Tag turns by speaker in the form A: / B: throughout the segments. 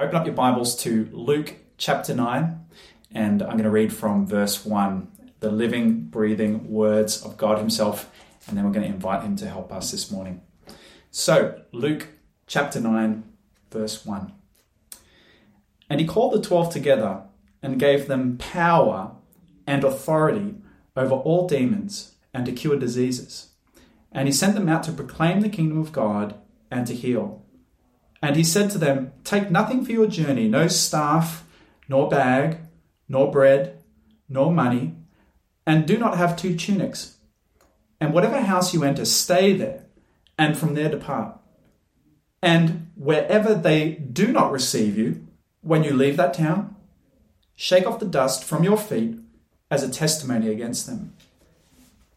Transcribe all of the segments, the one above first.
A: open up your Bibles to Luke chapter 9, and I'm going to read from verse 1, the living, breathing words of God Himself, and then we're going to invite Him to help us this morning. So, Luke chapter 9, verse 1. And He called the twelve together and gave them power and authority over all demons and to cure diseases. And He sent them out to proclaim the kingdom of God and to heal. And he said to them, Take nothing for your journey, no staff, nor bag, nor bread, nor money, and do not have two tunics. And whatever house you enter, stay there, and from there depart. And wherever they do not receive you, when you leave that town, shake off the dust from your feet as a testimony against them.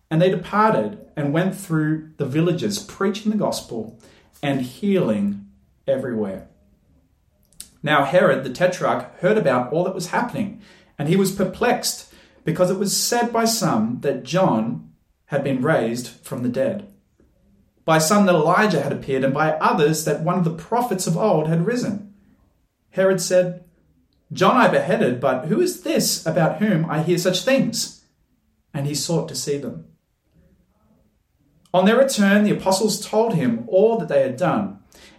A: And they departed and went through the villages, preaching the gospel and healing everywhere. Now Herod the Tetrarch heard about all that was happening, and he was perplexed, because it was said by some that John had been raised from the dead. By some that Elijah had appeared, and by others that one of the prophets of old had risen. Herod said, John I beheaded, but who is this about whom I hear such things? And he sought to see them. On their return, the apostles told him all that they had done.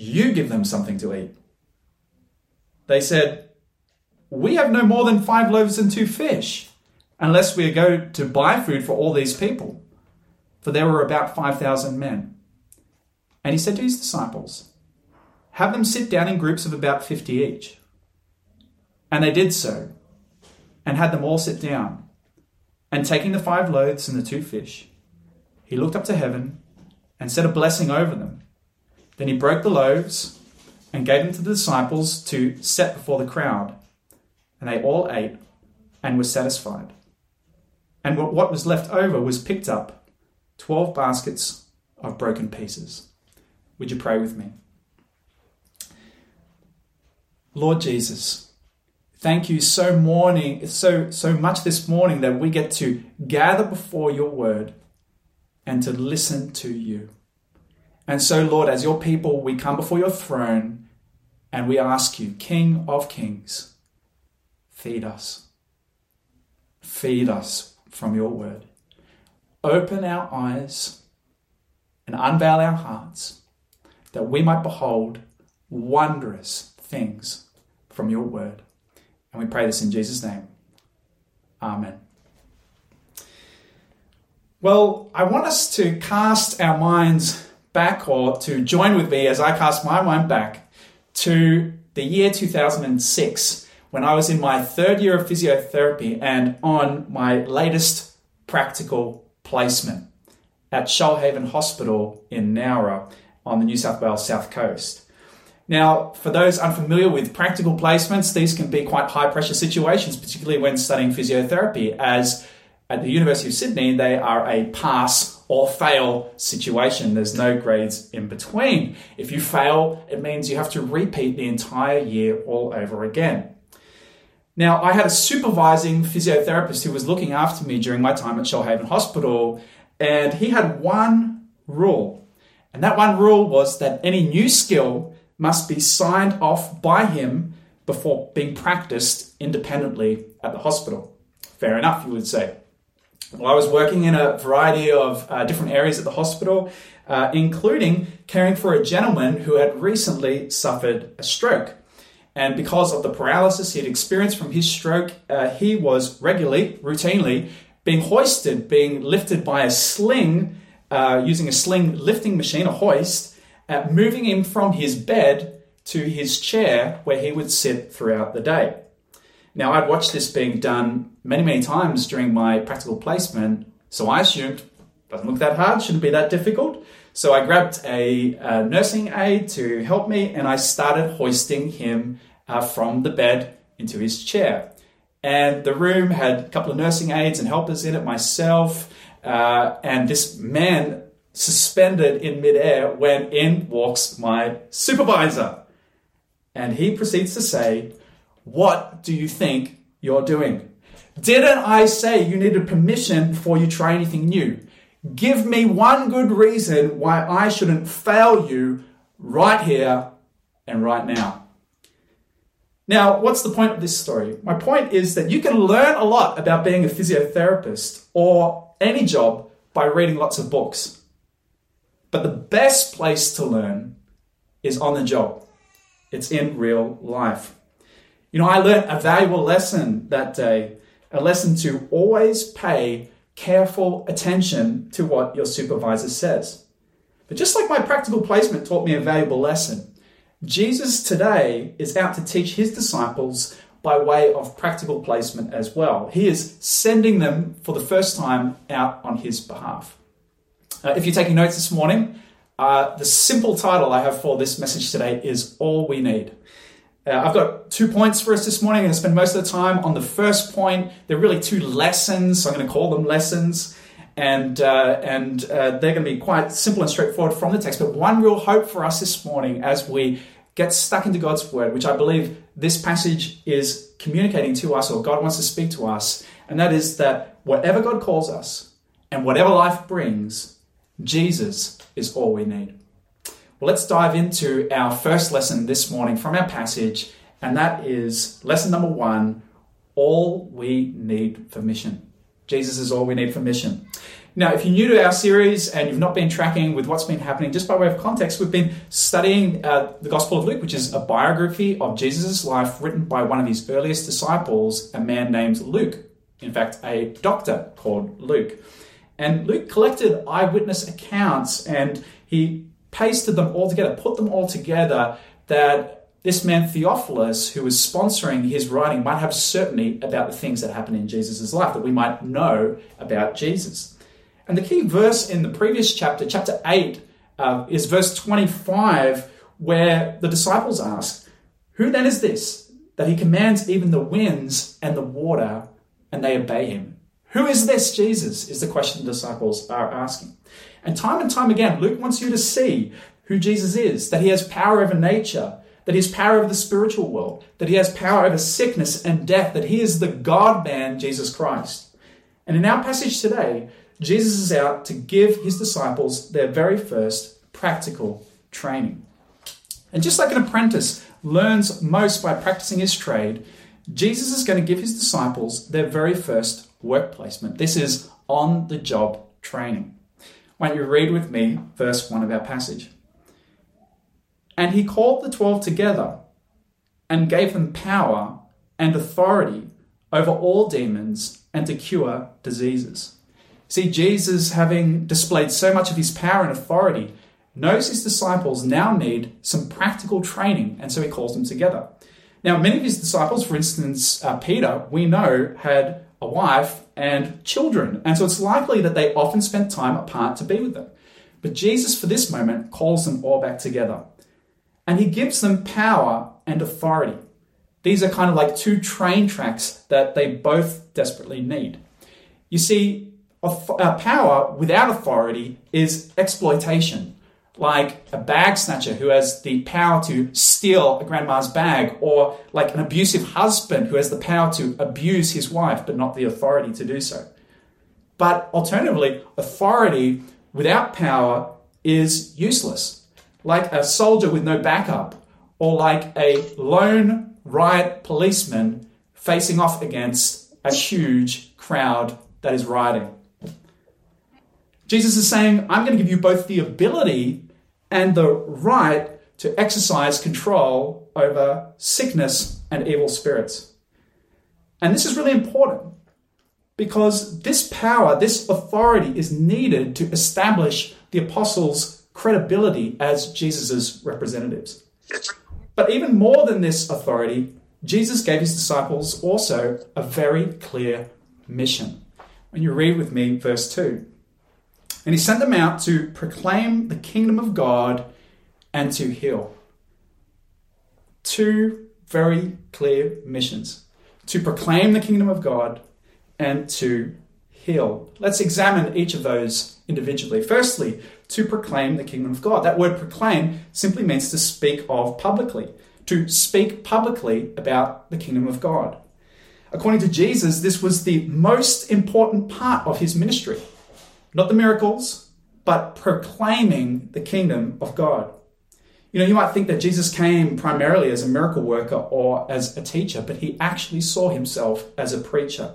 A: you give them something to eat. They said, We have no more than five loaves and two fish, unless we go to buy food for all these people. For there were about 5,000 men. And he said to his disciples, Have them sit down in groups of about 50 each. And they did so, and had them all sit down. And taking the five loaves and the two fish, he looked up to heaven and said a blessing over them then he broke the loaves and gave them to the disciples to set before the crowd. And they all ate and were satisfied. And what was left over was picked up 12 baskets of broken pieces. Would you pray with me? Lord Jesus, thank you so morning so so much this morning that we get to gather before your word and to listen to you. And so, Lord, as your people, we come before your throne and we ask you, King of Kings, feed us. Feed us from your word. Open our eyes and unveil our hearts that we might behold wondrous things from your word. And we pray this in Jesus' name. Amen. Well, I want us to cast our minds back or to join with me as I cast my mind back to the year 2006 when I was in my third year of physiotherapy and on my latest practical placement at Shoalhaven Hospital in Nowra on the New South Wales south coast. Now, for those unfamiliar with practical placements, these can be quite high pressure situations, particularly when studying physiotherapy, as at the University of Sydney, they are a pass or fail situation. There's no grades in between. If you fail, it means you have to repeat the entire year all over again. Now, I had a supervising physiotherapist who was looking after me during my time at Shoalhaven Hospital, and he had one rule. And that one rule was that any new skill must be signed off by him before being practiced independently at the hospital. Fair enough, you would say. Well, I was working in a variety of uh, different areas at the hospital, uh, including caring for a gentleman who had recently suffered a stroke. And because of the paralysis he had experienced from his stroke, uh, he was regularly, routinely, being hoisted, being lifted by a sling, uh, using a sling lifting machine, a hoist, uh, moving him from his bed to his chair where he would sit throughout the day. Now, I'd watched this being done many, many times during my practical placement, so I assumed doesn't look that hard, shouldn't be that difficult. So I grabbed a, a nursing aid to help me and I started hoisting him uh, from the bed into his chair. And the room had a couple of nursing aides and helpers in it, myself, uh, and this man suspended in midair when in walks my supervisor. And he proceeds to say, What do you think you're doing? Didn't I say you needed permission before you try anything new? Give me one good reason why I shouldn't fail you right here and right now. Now, what's the point of this story? My point is that you can learn a lot about being a physiotherapist or any job by reading lots of books. But the best place to learn is on the job. It's in real life. You know, I learned a valuable lesson that day, a lesson to always pay careful attention to what your supervisor says. But just like my practical placement taught me a valuable lesson, Jesus today is out to teach his disciples by way of practical placement as well. He is sending them for the first time out on his behalf. Uh, if you're taking notes this morning, uh, the simple title I have for this message today is All We Need. Uh, I've got two points for us this morning. I'm going to spend most of the time on the first point. They're really two lessons, so I'm going to call them lessons. And, uh, and uh, they're going to be quite simple and straightforward from the text. But one real hope for us this morning as we get stuck into God's word, which I believe this passage is communicating to us or God wants to speak to us. And that is that whatever God calls us and whatever life brings, Jesus is all we need. Well, let's dive into our first lesson this morning from our passage, and that is lesson number one all we need for mission. Jesus is all we need for mission. Now, if you're new to our series and you've not been tracking with what's been happening, just by way of context, we've been studying uh, the Gospel of Luke, which is a biography of Jesus' life written by one of his earliest disciples, a man named Luke. In fact, a doctor called Luke. And Luke collected eyewitness accounts and he pasted them all together, put them all together, that this man Theophilus, who was sponsoring his writing, might have certainty about the things that happened in Jesus' life, that we might know about Jesus. And the key verse in the previous chapter, chapter 8, uh, is verse 25, where the disciples ask, Who then is this, that he commands even the winds and the water, and they obey him? Who is this Jesus? Is the question the disciples are asking. And time and time again, Luke wants you to see who Jesus is, that he has power over nature, that he has power over the spiritual world, that he has power over sickness and death, that he is the God man, Jesus Christ. And in our passage today, Jesus is out to give his disciples their very first practical training. And just like an apprentice learns most by practicing his trade, Jesus is going to give his disciples their very first work placement. This is on the job training. Don't you read with me verse 1 of our passage? And he called the twelve together and gave them power and authority over all demons and to cure diseases. See, Jesus, having displayed so much of his power and authority, knows his disciples now need some practical training, and so he calls them together. Now, many of his disciples, for instance, uh, Peter, we know had a wife and children. And so it's likely that they often spent time apart to be with them. But Jesus, for this moment, calls them all back together. And he gives them power and authority. These are kind of like two train tracks that they both desperately need. You see, uh, power without authority is exploitation like a bag snatcher who has the power to steal a grandma's bag, or like an abusive husband who has the power to abuse his wife but not the authority to do so. But alternatively, authority without power is useless, like a soldier with no backup, or like a lone riot policeman facing off against a huge crowd that is rioting. Jesus is saying, I'm going to give you both the ability and the right to exercise control over sickness and evil spirits. And this is really important because this power, this authority is needed to establish the apostles' credibility as Jesus' representatives. But even more than this authority, Jesus gave his disciples also a very clear mission. When you read with me verse 2, And he sent them out to proclaim the kingdom of God and to heal. Two very clear missions to proclaim the kingdom of God and to heal. Let's examine each of those individually. Firstly, to proclaim the kingdom of God. That word proclaim simply means to speak of publicly, to speak publicly about the kingdom of God. According to Jesus, this was the most important part of his ministry. Not the miracles, but proclaiming the kingdom of God. You know, you might think that Jesus came primarily as a miracle worker or as a teacher, but he actually saw himself as a preacher.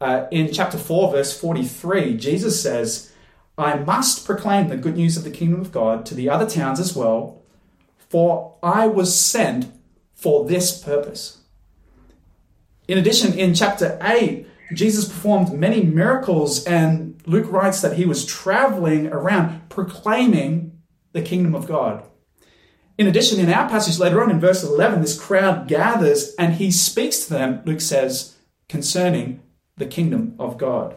A: Uh, in chapter 4, verse 43, Jesus says, I must proclaim the good news of the kingdom of God to the other towns as well, for I was sent for this purpose. In addition, in chapter 8, Jesus performed many miracles, and Luke writes that he was traveling around proclaiming the kingdom of God. In addition, in our passage later on in verse 11, this crowd gathers and he speaks to them, Luke says, concerning the kingdom of God.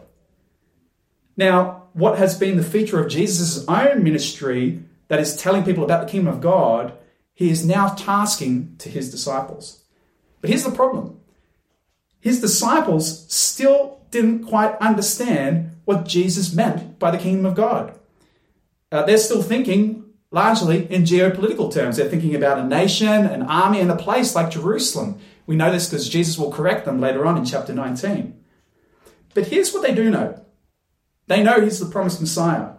A: Now, what has been the feature of Jesus' own ministry that is telling people about the kingdom of God, he is now tasking to his disciples. But here's the problem his disciples still didn't quite understand what Jesus meant by the kingdom of God. Uh, they're still thinking largely in geopolitical terms. They're thinking about a nation, an army, and a place like Jerusalem. We know this because Jesus will correct them later on in chapter 19. But here's what they do know they know he's the promised Messiah.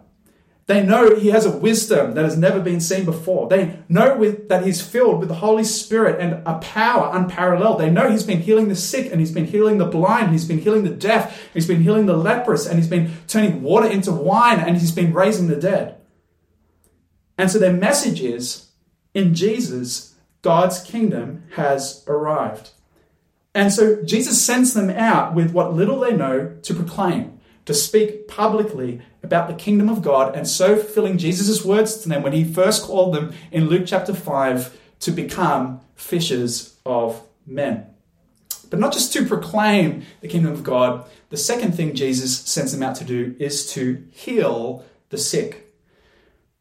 A: They know he has a wisdom that has never been seen before. They know with, that he's filled with the Holy Spirit and a power unparalleled. They know he's been healing the sick and he's been healing the blind, he's been healing the deaf, he's been healing the leprous, and he's been turning water into wine, and he's been raising the dead. And so their message is in Jesus, God's kingdom has arrived. And so Jesus sends them out with what little they know to proclaim, to speak publicly about the kingdom of God, and so fulfilling Jesus' words to them when he first called them in Luke chapter 5 to become fishers of men. But not just to proclaim the kingdom of God, the second thing Jesus sends them out to do is to heal the sick.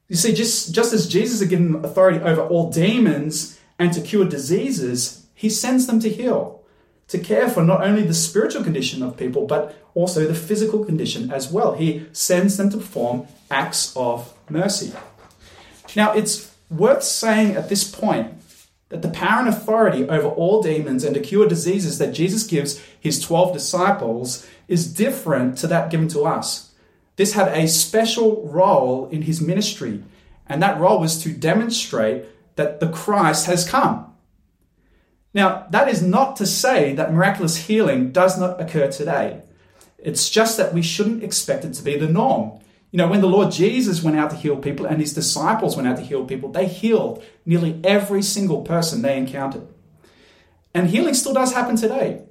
A: You see, just, just as Jesus had given authority over all demons and to cure diseases, he sends them to heal, to care for not only the spiritual condition of people, but also the physical condition as well. He sends them to perform acts of mercy. Now, it's worth saying at this point that the power and authority over all demons and to cure diseases that Jesus gives his 12 disciples is different to that given to us. This had a special role in his ministry, and that role was to demonstrate that the Christ has come. Now, that is not to say that miraculous healing does not occur today. It's just that we shouldn't expect it to be the norm. You know, when the Lord Jesus went out to heal people and his disciples went out to heal people, they healed nearly every single person they encountered. And healing still does happen today.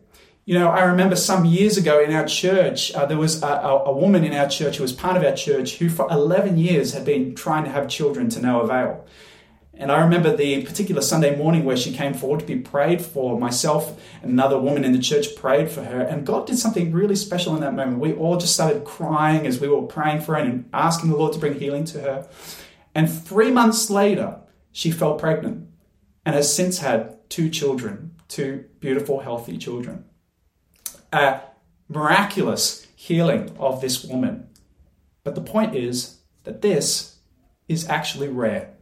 A: You know, I remember some years ago in our church, uh, there was a, a, woman in our church who was part of our church who for 11 years had been trying to have children to no avail. And I remember the particular Sunday morning where she came forward to be prayed for. Myself and another woman in the church prayed for her. And God did something really special in that moment. We all just started crying as we were praying for her and asking the Lord to bring healing to her. And three months later, she fell pregnant and has since had two children, two beautiful, healthy children a miraculous healing of this woman. But the point is that this is actually rare.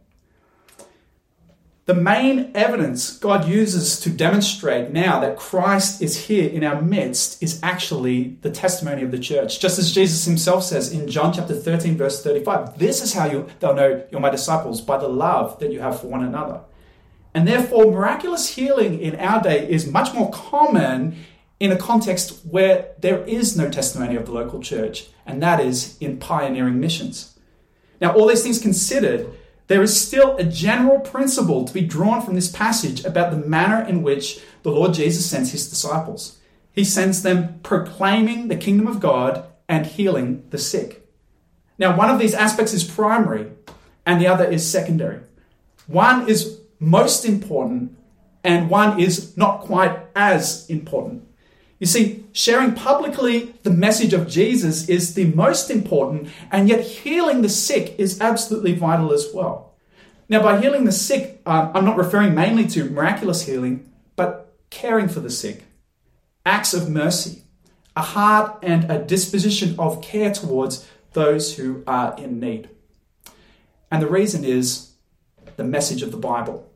A: The main evidence God uses to demonstrate now that Christ is here in our midst is actually the testimony of the church. Just as Jesus himself says in John chapter 13, verse 35, this is how you, they'll know you're my disciples, by the love that you have for one another. And therefore, miraculous healing in our day is much more common in a context where there is no testimony of the local church, and that is in pioneering missions. Now, all these things considered, there is still a general principle to be drawn from this passage about the manner in which the Lord Jesus sends his disciples. He sends them proclaiming the kingdom of God and healing the sick. Now, one of these aspects is primary, and the other is secondary. One is most important, and one is not quite as important. You see, sharing publicly the message of Jesus is the most important, and yet healing the sick is absolutely vital as well. Now, by healing the sick, um, I'm not referring mainly to miraculous healing, but caring for the sick, acts of mercy, a heart and a disposition of care towards those who are in need. And the reason is the message of the Bible.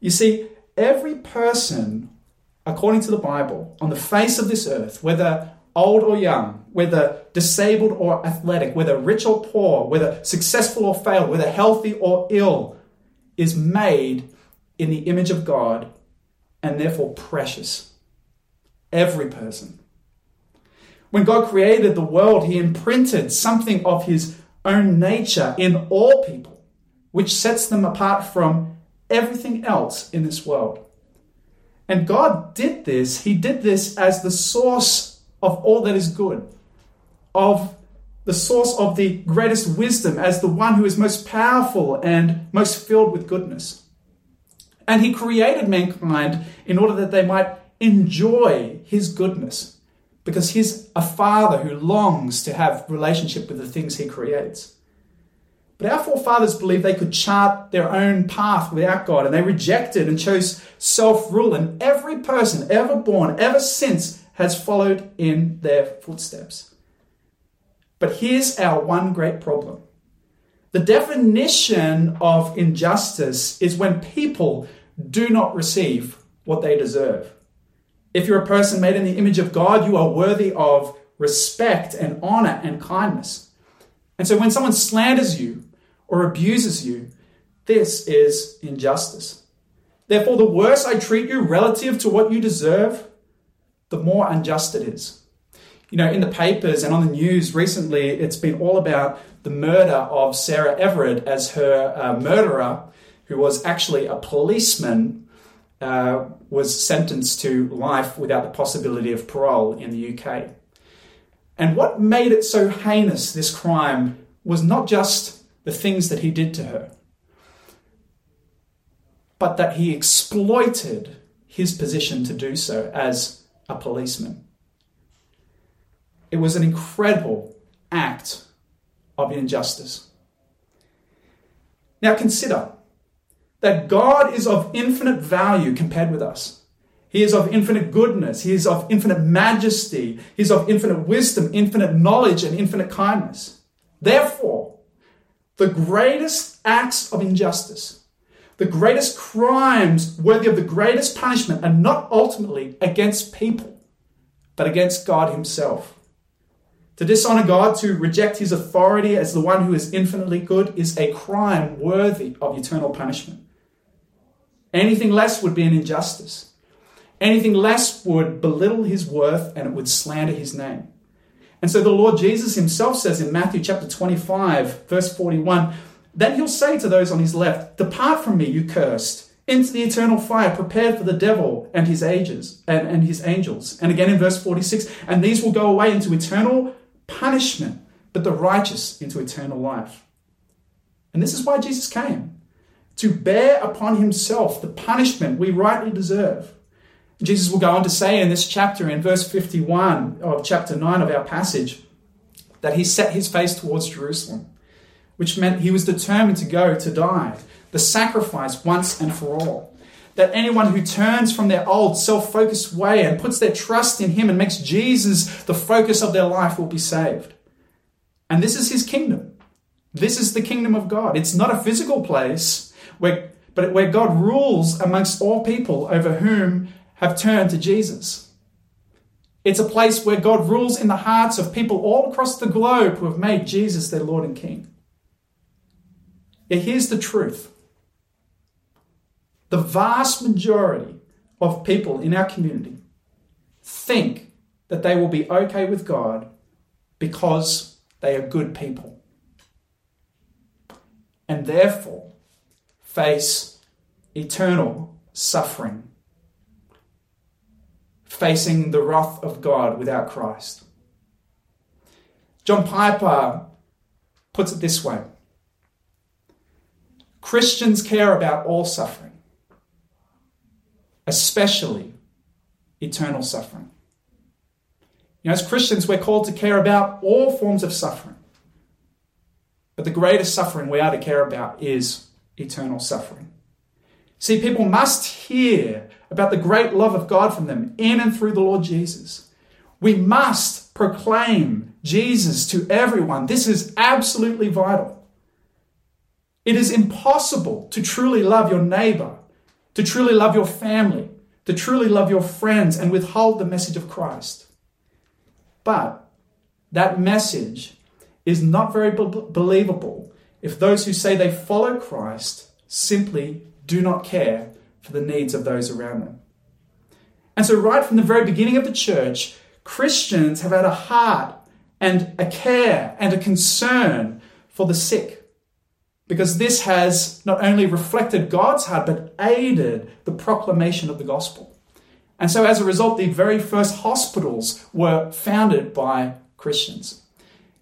A: You see, every person, according to the Bible, on the face of this earth, whether old or young, whether disabled or athletic, whether rich or poor, whether successful or failed, whether healthy or ill, is made in the image of God and therefore precious. Every person. When God created the world, He imprinted something of His own nature in all people, which sets them apart from everything else in this world. And God did this, He did this as the source of all that is good, of the source of the greatest wisdom, as the one who is most powerful and most filled with goodness. And He created mankind in order that they might enjoy His goodness because he's a father who longs to have relationship with the things he creates. But our forefathers believed they could chart their own path without God, and they rejected and chose self rule. And every person ever born, ever since, has followed in their footsteps. But here's our one great problem the definition of injustice is when people do not receive what they deserve. If you're a person made in the image of God, you are worthy of respect and honor and kindness. And so when someone slanders you or abuses you, this is injustice. Therefore, the worse I treat you relative to what you deserve, the more unjust it is. You know, in the papers and on the news recently, it's been all about the murder of Sarah Everard as her uh, murderer, who was actually a policeman uh, was sentenced to life without the possibility of parole in the UK. And what made it so heinous, this crime, was not just the things that he did to her, but that he exploited his position to do so as a policeman. It was an incredible act of injustice. Now consider that God is of infinite value compared with us. He is of infinite goodness. He is of infinite majesty. He is of infinite wisdom, infinite knowledge, and infinite kindness. Therefore, the greatest acts of injustice, the greatest crimes worthy of the greatest punishment are not ultimately against people, but against God Himself. To dishonor God, to reject His authority as the one who is infinitely good, is a crime worthy of eternal punishment. Anything less would be an injustice. Anything less would belittle his worth and it would slander his name. And so the Lord Jesus himself says in Matthew chapter 25, verse 41, then he'll say to those on his left, Depart from me, you cursed, into the eternal fire prepared for the devil and his ages and, and his angels. And again in verse 46, and these will go away into eternal punishment, but the righteous into eternal life. And this is why Jesus came to bear upon himself the punishment we rightly deserve. Jesus will go on to say in this chapter, in verse 51 of chapter 9 of our passage, that he set his face towards Jerusalem, which meant he was determined to go to die, the sacrifice once and for all. That anyone who turns from their old self focused way and puts their trust in him and makes Jesus the focus of their life will be saved. And this is his kingdom. This is the kingdom of God. It's not a physical place where, but where God rules amongst all people over whom have turned to Jesus. It's a place where God rules in the hearts of people all across the globe who have made Jesus their Lord and King. Yet here's the truth the vast majority of people in our community think that they will be okay with God because they are good people. And therefore, face eternal suffering, facing the wrath of God without Christ. John Piper puts it this way Christians care about all suffering, especially eternal suffering. You know, as Christians, we're called to care about all forms of suffering. But the greatest suffering we are to care about is eternal suffering. See, people must hear about the great love of God from them in and through the Lord Jesus. We must proclaim Jesus to everyone. This is absolutely vital. It is impossible to truly love your neighbor, to truly love your family, to truly love your friends and withhold the message of Christ. But that message is not very be- believable if those who say they follow Christ simply do not care for the needs of those around them. And so, right from the very beginning of the church, Christians have had a heart and a care and a concern for the sick. Because this has not only reflected God's heart, but aided the proclamation of the gospel. And so, as a result, the very first hospitals were founded by Christians.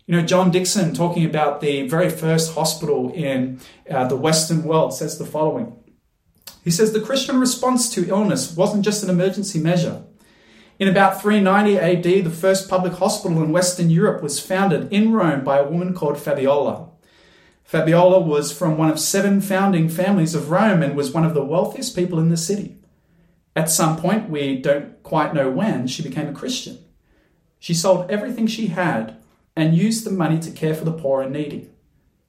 A: You know, John Dickson, talking about the very first hospital in uh, the Western world, says the following He says, The Christian response to illness wasn't just an emergency measure. In about 390 AD, the first public hospital in Western Europe was founded in Rome by a woman called Fabiola. Fabiola was from one of seven founding families of Rome and was one of the wealthiest people in the city. At some point, we don't quite know when, she became a Christian. She sold everything she had and used the money to care for the poor and needy.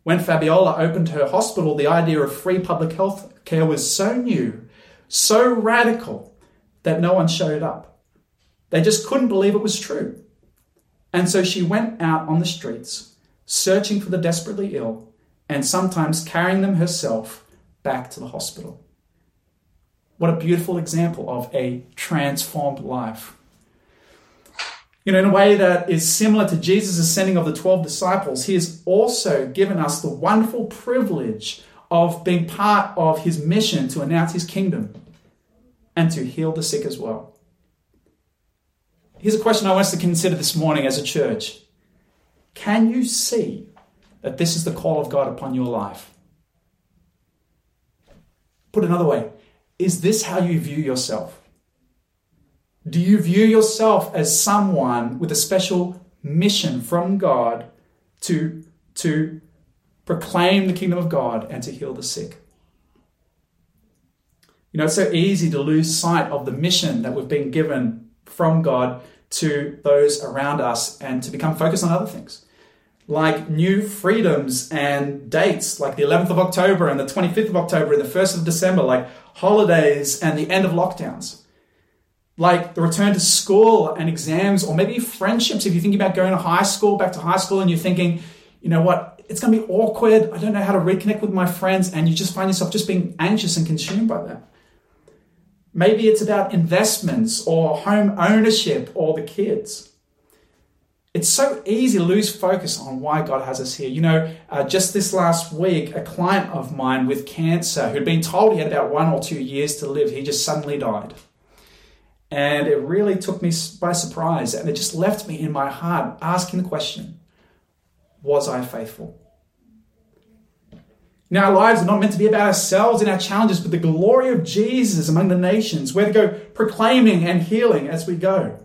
A: When Fabiola opened her hospital, the idea of free public health care was so new, so radical, that no one showed up. They just couldn't believe it was true. And so she went out on the streets, searching for the desperately ill, and sometimes carrying them herself back to the hospital. What a beautiful example of a transformed life. You know, in a way that is similar to Jesus' sending of the 12 disciples, he has also given us the wonderful privilege of being part of his mission to announce his kingdom and to heal the sick as well. Here's a question I want us to consider this morning as a church Can you see that this is the call of God upon your life? Put another way, is this how you view yourself? Do you view yourself as someone with a special mission from God to, to proclaim the kingdom of God and to heal the sick? You know, it's so easy to lose sight of the mission that we've been given from God to those around us and to become focused on other things like new freedoms and dates like the 11th of October and the 25th of October and the 1st of December, like holidays and the end of lockdowns. Like the return to school and exams, or maybe friendships. If you're thinking about going to high school, back to high school, and you're thinking, you know what, it's going to be awkward. I don't know how to reconnect with my friends. And you just find yourself just being anxious and consumed by that. Maybe it's about investments or home ownership or the kids it's so easy to lose focus on why God has us here. You know, uh, just this last week, a client of mine with cancer who'd been told he had about one or two years to live, he just suddenly died. And it really took me by surprise. And it just left me in my heart asking the question Was I faithful? Now, our lives are not meant to be about ourselves and our challenges, but the glory of Jesus among the nations. We're to go proclaiming and healing as we go.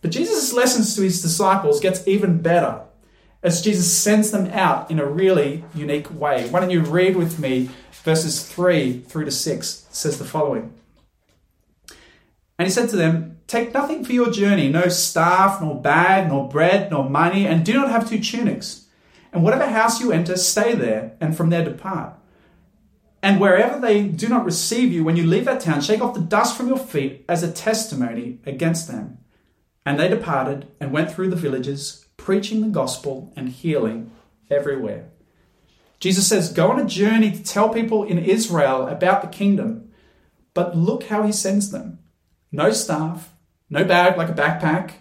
A: But Jesus' lessons to his disciples gets even better as Jesus sends them out in a really unique way. Why don't you read with me verses 3 through to 6 it says the following. And he said to them, Take nothing for your journey, no staff, nor bag, nor bread, nor money, and do not have two tunics. And whatever house you enter, stay there, and from there depart. And wherever they do not receive you, when you leave that town, shake off the dust from your feet as a testimony against them. And they departed and went through the villages, preaching the gospel and healing everywhere. Jesus says, Go on a journey to tell people in Israel about the kingdom. But look how he sends them no staff, no bag like a backpack,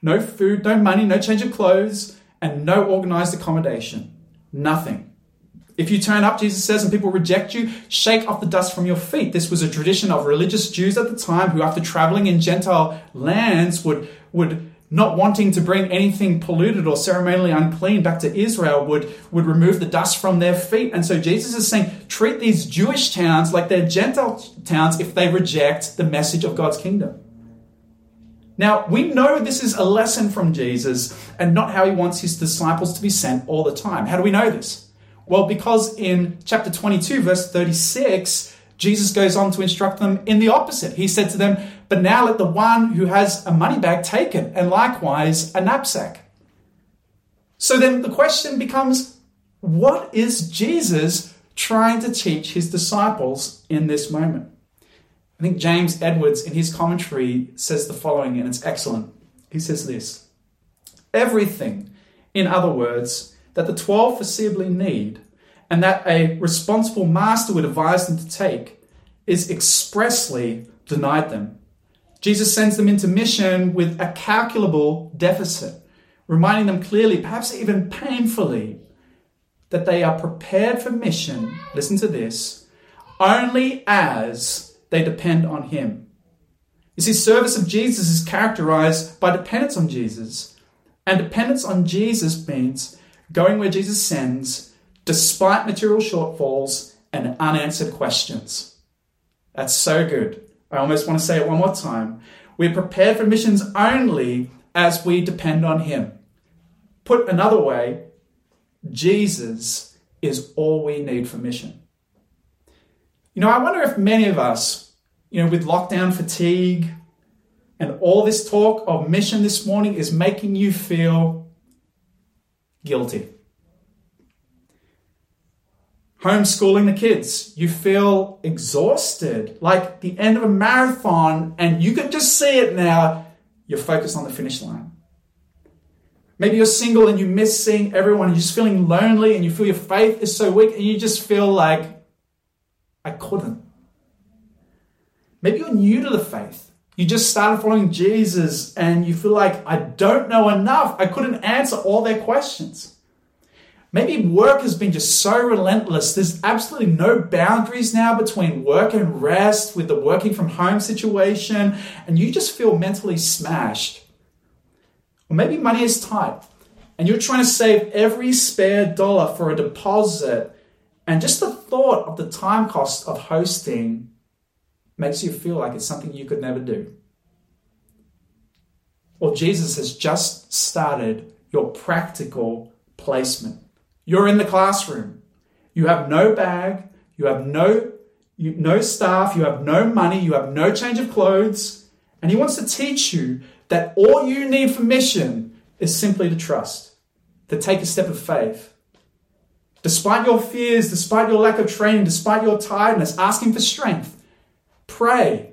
A: no food, no money, no change of clothes, and no organized accommodation. Nothing. If you turn up, Jesus says, and people reject you, shake off the dust from your feet. This was a tradition of religious Jews at the time who, after traveling in Gentile lands, would, would not wanting to bring anything polluted or ceremonially unclean back to Israel, would, would remove the dust from their feet. And so Jesus is saying, treat these Jewish towns like they're Gentile towns if they reject the message of God's kingdom. Now, we know this is a lesson from Jesus and not how he wants his disciples to be sent all the time. How do we know this? Well, because in chapter 22, verse 36, Jesus goes on to instruct them in the opposite. He said to them, But now let the one who has a money bag take it, and likewise a knapsack. So then the question becomes what is Jesus trying to teach his disciples in this moment? I think James Edwards, in his commentary, says the following, and it's excellent. He says this Everything, in other words, that the 12 foreseeably need and that a responsible master would advise them to take is expressly denied them. Jesus sends them into mission with a calculable deficit, reminding them clearly, perhaps even painfully, that they are prepared for mission, listen to this, only as they depend on Him. You see, service of Jesus is characterized by dependence on Jesus. And dependence on Jesus means going where Jesus sends, despite material shortfalls and unanswered questions. That's so good. I almost want to say it one more time. We're prepared for missions only as we depend on Him. Put another way, Jesus is all we need for mission. You know, I wonder if many of us, you know, with lockdown fatigue and all this talk of mission this morning is making you feel guilty. Homeschooling the kids, you feel exhausted, like the end of a marathon, and you can just see it now. You're focused on the finish line. Maybe you're single and you miss seeing everyone, and you're just feeling lonely and you feel your faith is so weak and you just feel like, I couldn't. Maybe you're new to the faith. You just started following Jesus and you feel like, I don't know enough. I couldn't answer all their questions. Maybe work has been just so relentless. There's absolutely no boundaries now between work and rest with the working from home situation, and you just feel mentally smashed. Or maybe money is tight and you're trying to save every spare dollar for a deposit, and just the thought of the time cost of hosting makes you feel like it's something you could never do. Or Jesus has just started your practical placement. You're in the classroom. You have no bag, you have no you, no staff, you have no money, you have no change of clothes, and he wants to teach you that all you need for mission is simply to trust, to take a step of faith. Despite your fears, despite your lack of training, despite your tiredness, asking for strength, pray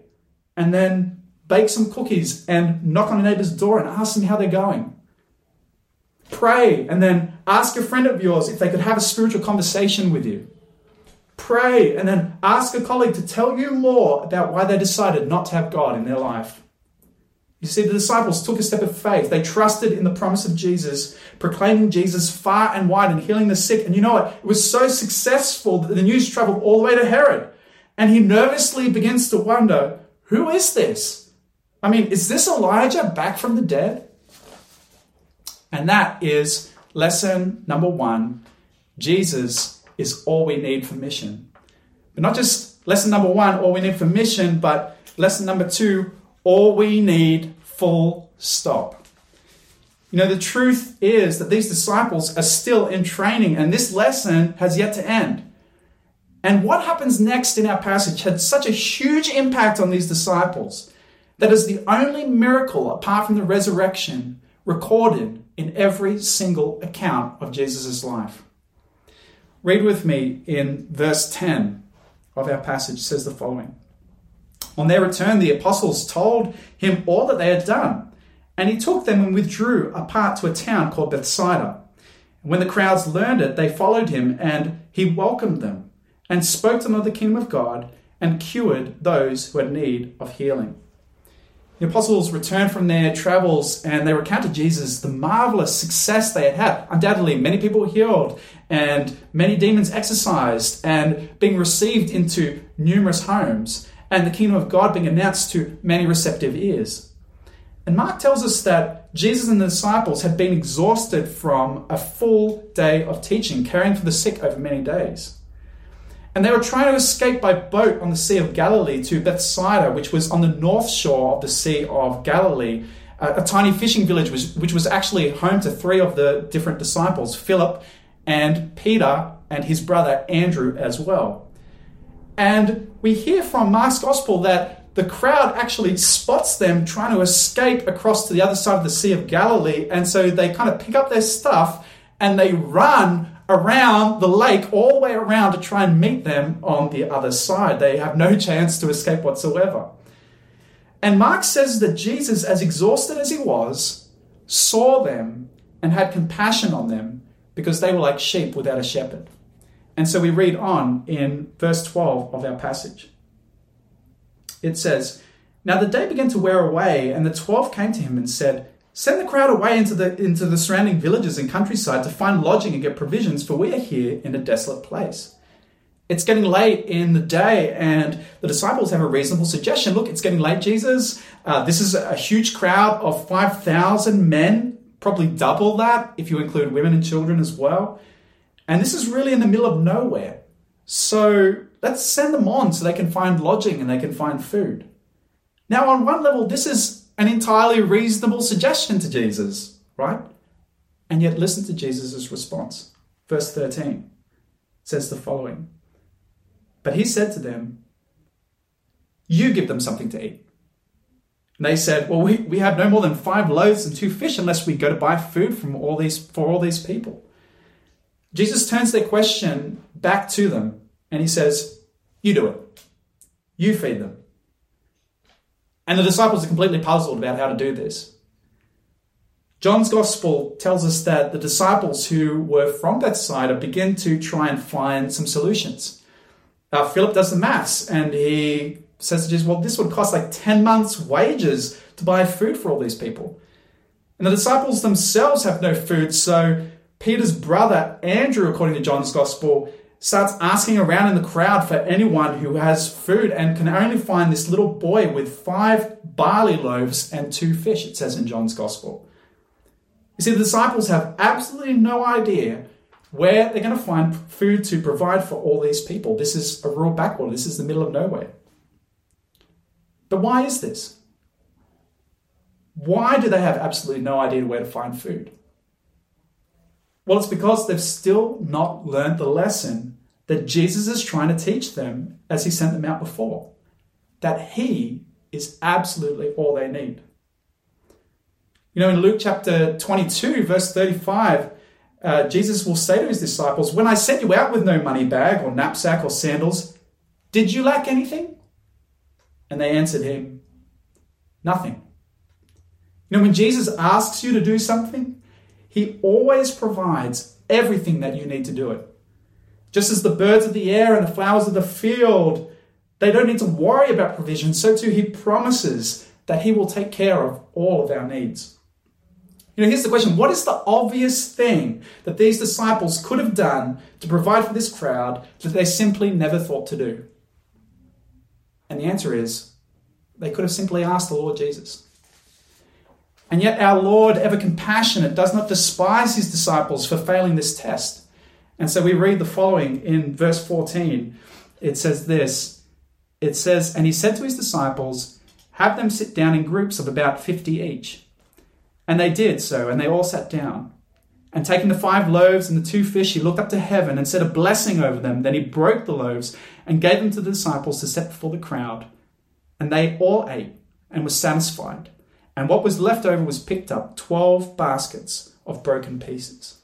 A: and then bake some cookies and knock on a neighbor's door and ask them how they're going. Pray and then ask a friend of yours if they could have a spiritual conversation with you. Pray and then ask a colleague to tell you more about why they decided not to have God in their life. You see, the disciples took a step of faith. They trusted in the promise of Jesus, proclaiming Jesus far and wide and healing the sick. And you know what? It was so successful that the news traveled all the way to Herod. And he nervously begins to wonder who is this? I mean, is this Elijah back from the dead? And that is lesson number one Jesus is all we need for mission. But not just lesson number one, all we need for mission, but lesson number two, all we need, full stop. You know, the truth is that these disciples are still in training, and this lesson has yet to end. And what happens next in our passage had such a huge impact on these disciples that is the only miracle apart from the resurrection recorded in every single account of Jesus' life. Read with me in verse 10 of our passage says the following on their return, the apostles told him all that they had done, and he took them and withdrew apart to a town called Bethsaida. When the crowds learned it, they followed him, and he welcomed them, and spoke to them of the kingdom of God, and cured those who had need of healing. The apostles returned from their travels and they recounted Jesus, the marvelous success they had had. Undoubtedly, many people healed and many demons exorcised and being received into numerous homes and the kingdom of God being announced to many receptive ears. And Mark tells us that Jesus and the disciples had been exhausted from a full day of teaching, caring for the sick over many days. And they were trying to escape by boat on the Sea of Galilee to Bethsaida, which was on the north shore of the Sea of Galilee, a, a tiny fishing village which, which was actually home to three of the different disciples Philip and Peter and his brother Andrew as well. And we hear from Mark's Gospel that the crowd actually spots them trying to escape across to the other side of the Sea of Galilee. And so they kind of pick up their stuff and they run around the lake all the way around to try and meet them on the other side. They have no chance to escape whatsoever. And Mark says that Jesus, as exhausted as he was, saw them and had compassion on them because they were like sheep without a shepherd. And so we read on in verse 12 of our passage. It says, Now the day began to wear away, and the twelve came to him and said, Send the crowd away into the, into the surrounding villages and countryside to find lodging and get provisions, for we are here in a desolate place. It's getting late in the day, and the disciples have a reasonable suggestion. Look, it's getting late, Jesus. Uh, this is a huge crowd of 5,000 men, probably double that if you include women and children as well. And this is really in the middle of nowhere. So let's send them on so they can find lodging and they can find food. Now, on one level, this is an entirely reasonable suggestion to Jesus, right? And yet, listen to Jesus' response. Verse 13 says the following But he said to them, You give them something to eat. And they said, Well, we, we have no more than five loaves and two fish unless we go to buy food from all these for all these people. Jesus turns their question back to them and he says, You do it. You feed them. And the disciples are completely puzzled about how to do this. John's gospel tells us that the disciples who were from Bethsaida begin to try and find some solutions. Uh, Philip does the maths and he says to Jesus, Well, this would cost like 10 months' wages to buy food for all these people. And the disciples themselves have no food, so Peter's brother, Andrew, according to John's gospel, starts asking around in the crowd for anyone who has food and can only find this little boy with five barley loaves and two fish, it says in John's Gospel. You see, the disciples have absolutely no idea where they're going to find food to provide for all these people. This is a rural backwater, this is the middle of nowhere. But why is this? Why do they have absolutely no idea where to find food? Well, it's because they've still not learned the lesson that Jesus is trying to teach them as he sent them out before. That he is absolutely all they need. You know, in Luke chapter 22, verse 35, uh, Jesus will say to his disciples, When I sent you out with no money bag or knapsack or sandals, did you lack anything? And they answered him, Nothing. You know, when Jesus asks you to do something, he always provides everything that you need to do it. Just as the birds of the air and the flowers of the field, they don't need to worry about provision, so too he promises that he will take care of all of our needs. You know, here's the question what is the obvious thing that these disciples could have done to provide for this crowd that they simply never thought to do? And the answer is they could have simply asked the Lord Jesus. And yet, our Lord, ever compassionate, does not despise his disciples for failing this test. And so we read the following in verse 14. It says this It says, And he said to his disciples, Have them sit down in groups of about 50 each. And they did so, and they all sat down. And taking the five loaves and the two fish, he looked up to heaven and said a blessing over them. Then he broke the loaves and gave them to the disciples to set before the crowd. And they all ate and were satisfied and what was left over was picked up 12 baskets of broken pieces.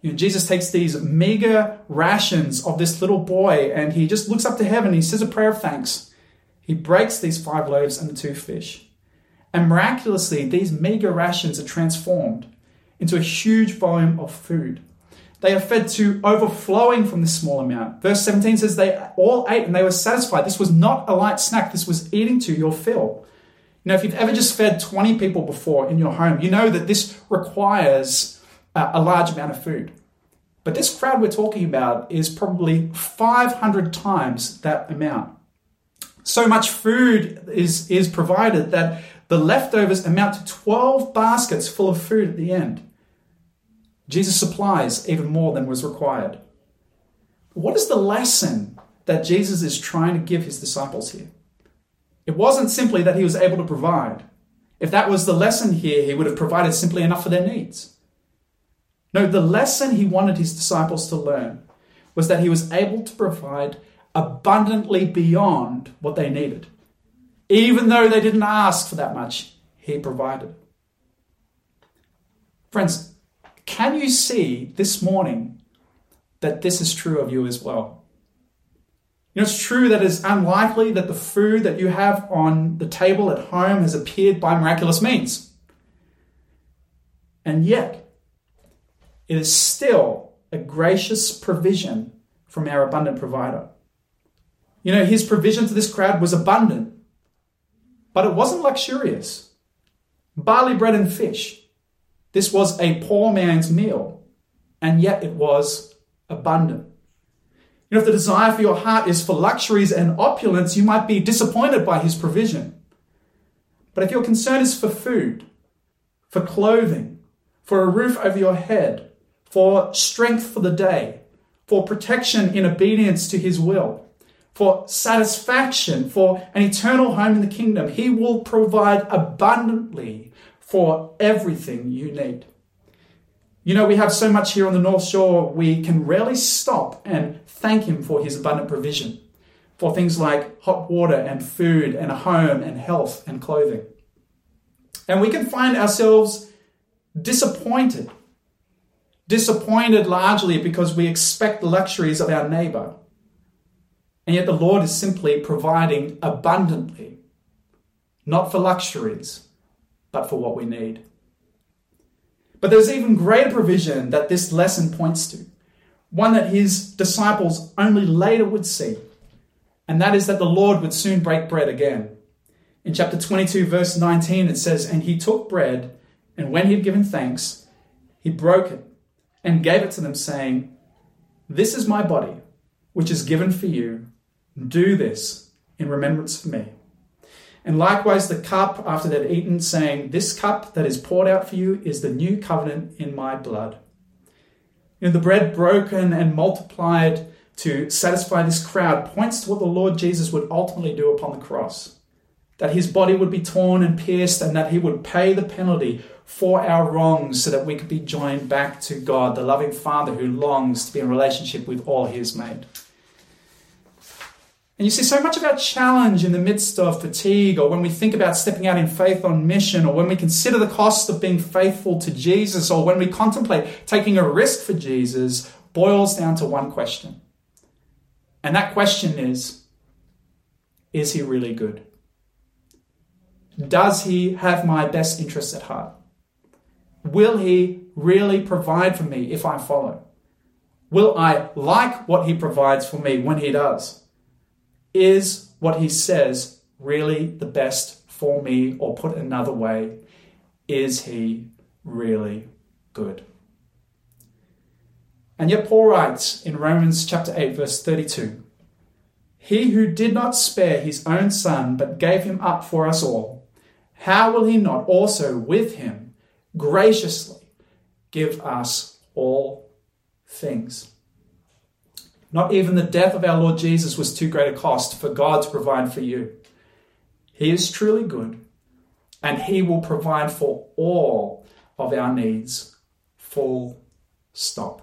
A: You know, Jesus takes these meager rations of this little boy and he just looks up to heaven. He says a prayer of thanks. He breaks these five loaves and the two fish. And miraculously, these meager rations are transformed into a huge volume of food. They are fed to overflowing from this small amount. Verse 17 says they all ate and they were satisfied. This was not a light snack, this was eating to your fill. You know, if you've ever just fed 20 people before in your home, you know that this requires uh, a large amount of food. But this crowd we're talking about is probably 500 times that amount. So much food is, is provided that the leftovers amount to 12 baskets full of food at the end. Jesus supplies even more than was required. What is the lesson that Jesus is trying to give his disciples here. It wasn't simply that he was able to provide. If that was the lesson here, he would have provided simply enough for their needs. No, the lesson he wanted his disciples to learn was that he was able to provide abundantly beyond what they needed. Even though they didn't ask for that much, he provided. Friends, can you see this morning that this is true of you as well? You know, it's true that it's unlikely that the food that you have on the table at home has appeared by miraculous means. And yet, it is still a gracious provision from our abundant provider. You know, his provision to this crowd was abundant, but it wasn't luxurious. Barley bread and fish. This was a poor man's meal, and yet it was abundant. Know, if the desire for your heart is for luxuries and opulence, you might be disappointed by his provision. But if your concern is for food, for clothing, for a roof over your head, for strength for the day, for protection in obedience to his will, for satisfaction, for an eternal home in the kingdom, he will provide abundantly for everything you need. You know, we have so much here on the North Shore, we can rarely stop and thank Him for His abundant provision for things like hot water and food and a home and health and clothing. And we can find ourselves disappointed. Disappointed largely because we expect the luxuries of our neighbor. And yet the Lord is simply providing abundantly, not for luxuries, but for what we need. But there's even greater provision that this lesson points to, one that his disciples only later would see, and that is that the Lord would soon break bread again. In chapter 22, verse 19, it says, And he took bread, and when he had given thanks, he broke it and gave it to them, saying, This is my body, which is given for you. Do this in remembrance of me. And likewise the cup after they'd eaten, saying, This cup that is poured out for you is the new covenant in my blood. You know, the bread broken and multiplied to satisfy this crowd points to what the Lord Jesus would ultimately do upon the cross. That his body would be torn and pierced, and that he would pay the penalty for our wrongs so that we could be joined back to God, the loving Father who longs to be in relationship with all he has made. And you see so much of our challenge in the midst of fatigue, or when we think about stepping out in faith on mission, or when we consider the cost of being faithful to Jesus, or when we contemplate taking a risk for Jesus, boils down to one question. And that question is Is he really good? Does he have my best interests at heart? Will he really provide for me if I follow? Will I like what he provides for me when he does? Is what he says really the best for me? Or put another way, is he really good? And yet, Paul writes in Romans chapter 8, verse 32 He who did not spare his own son, but gave him up for us all, how will he not also with him graciously give us all things? Not even the death of our Lord Jesus was too great a cost for God to provide for you. He is truly good, and He will provide for all of our needs. Full stop.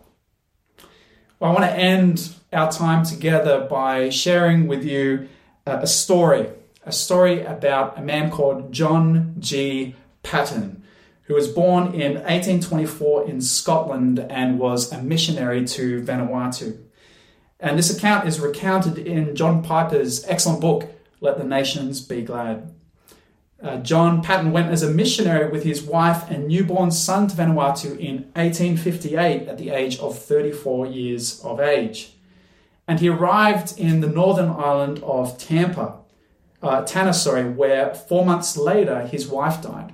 A: Well, I want to end our time together by sharing with you a story, a story about a man called John G. Paton, who was born in 1824 in Scotland and was a missionary to Vanuatu. And this account is recounted in John Piper's excellent book, Let the Nations Be Glad. Uh, John Paton went as a missionary with his wife and newborn son to Vanuatu in 1858 at the age of 34 years of age. And he arrived in the northern island of Tampa, uh, Tanna, sorry, where four months later his wife died.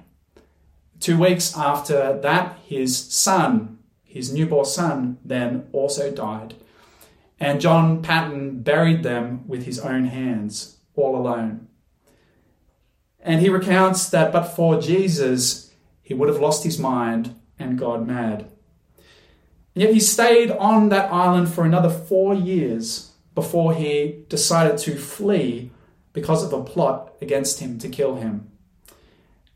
A: Two weeks after that, his son, his newborn son, then also died. And John Paton buried them with his own hands, all alone. And he recounts that but for Jesus, he would have lost his mind and gone mad. And yet he stayed on that island for another four years before he decided to flee because of a plot against him to kill him.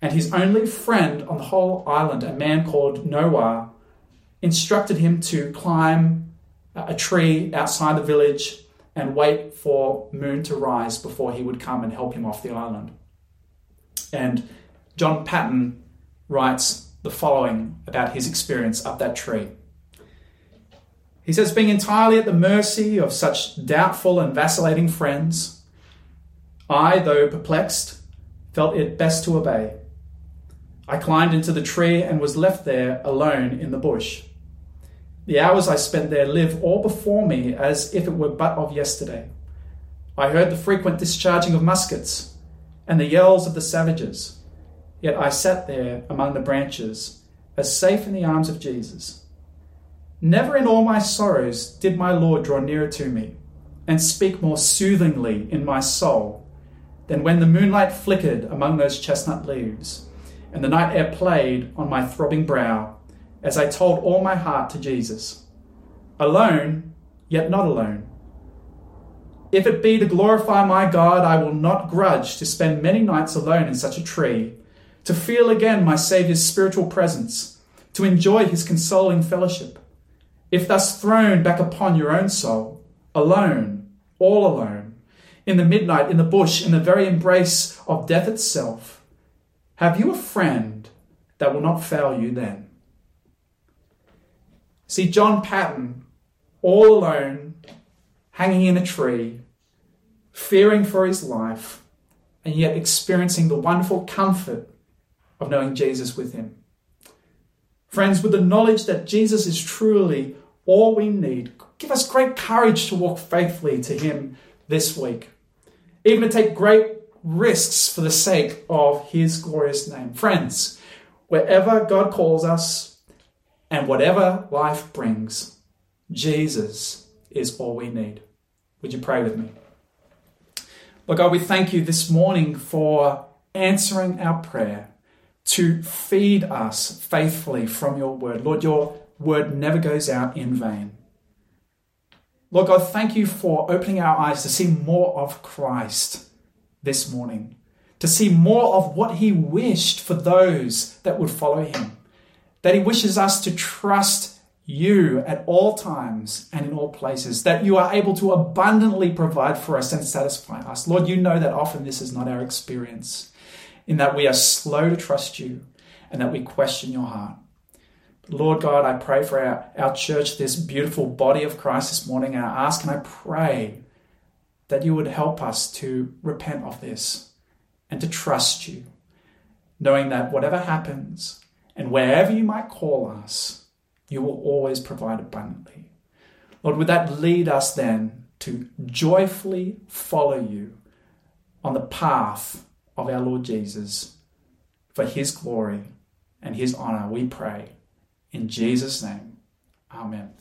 A: And his only friend on the whole island, a man called Noah, instructed him to climb a tree outside the village and wait for moon to rise before he would come and help him off the island. And John Paton writes the following about his experience up that tree. He says, being entirely at the mercy of such doubtful and vacillating friends, I, though perplexed, felt it best to obey. I climbed into the tree and was left there alone in the bush. The hours I spent there live all before me as if it were but of yesterday. I heard the frequent discharging of muskets and the yells of the savages, yet I sat there among the branches, as safe in the arms of Jesus. Never in all my sorrows did my Lord draw nearer to me and speak more soothingly in my soul than when the moonlight flickered among those chestnut leaves and the night air played on my throbbing brow as I told all my heart to Jesus. Alone, yet not alone. If it be to glorify my God, I will not grudge to spend many nights alone in such a tree, to feel again my Saviour's spiritual presence, to enjoy his consoling fellowship. If thus thrown back upon your own soul, alone, all alone, in the midnight, in the bush, in the very embrace of death itself, have you a friend that will not fail you then? See John Paton all alone, hanging in a tree, fearing for his life, and yet experiencing the wonderful comfort of knowing Jesus with him. Friends, with the knowledge that Jesus is truly all we need, give us great courage to walk faithfully to him this week, even to take great risks for the sake of his glorious name. Friends, wherever God calls us, and whatever life brings, Jesus is all we need. Would you pray with me? Lord God, we thank you this morning for answering our prayer to feed us faithfully from your word. Lord, your word never goes out in vain. Lord God, thank you for opening our eyes to see more of Christ this morning, to see more of what he wished for those that would follow him that He wishes us to trust you at all times and in all places, that you are able to abundantly provide for us and satisfy us. Lord, you know that often this is not our experience, in that we are slow to trust you and that we question your heart. Lord God, I pray for our, our church, this beautiful body of Christ this morning, and I ask and I pray that you would help us to repent of this and to trust you, knowing that whatever happens, and wherever you might call us, you will always provide abundantly. Lord, would that lead us then to joyfully follow you on the path of our Lord Jesus for his glory and his honor, we pray. In Jesus' name, amen.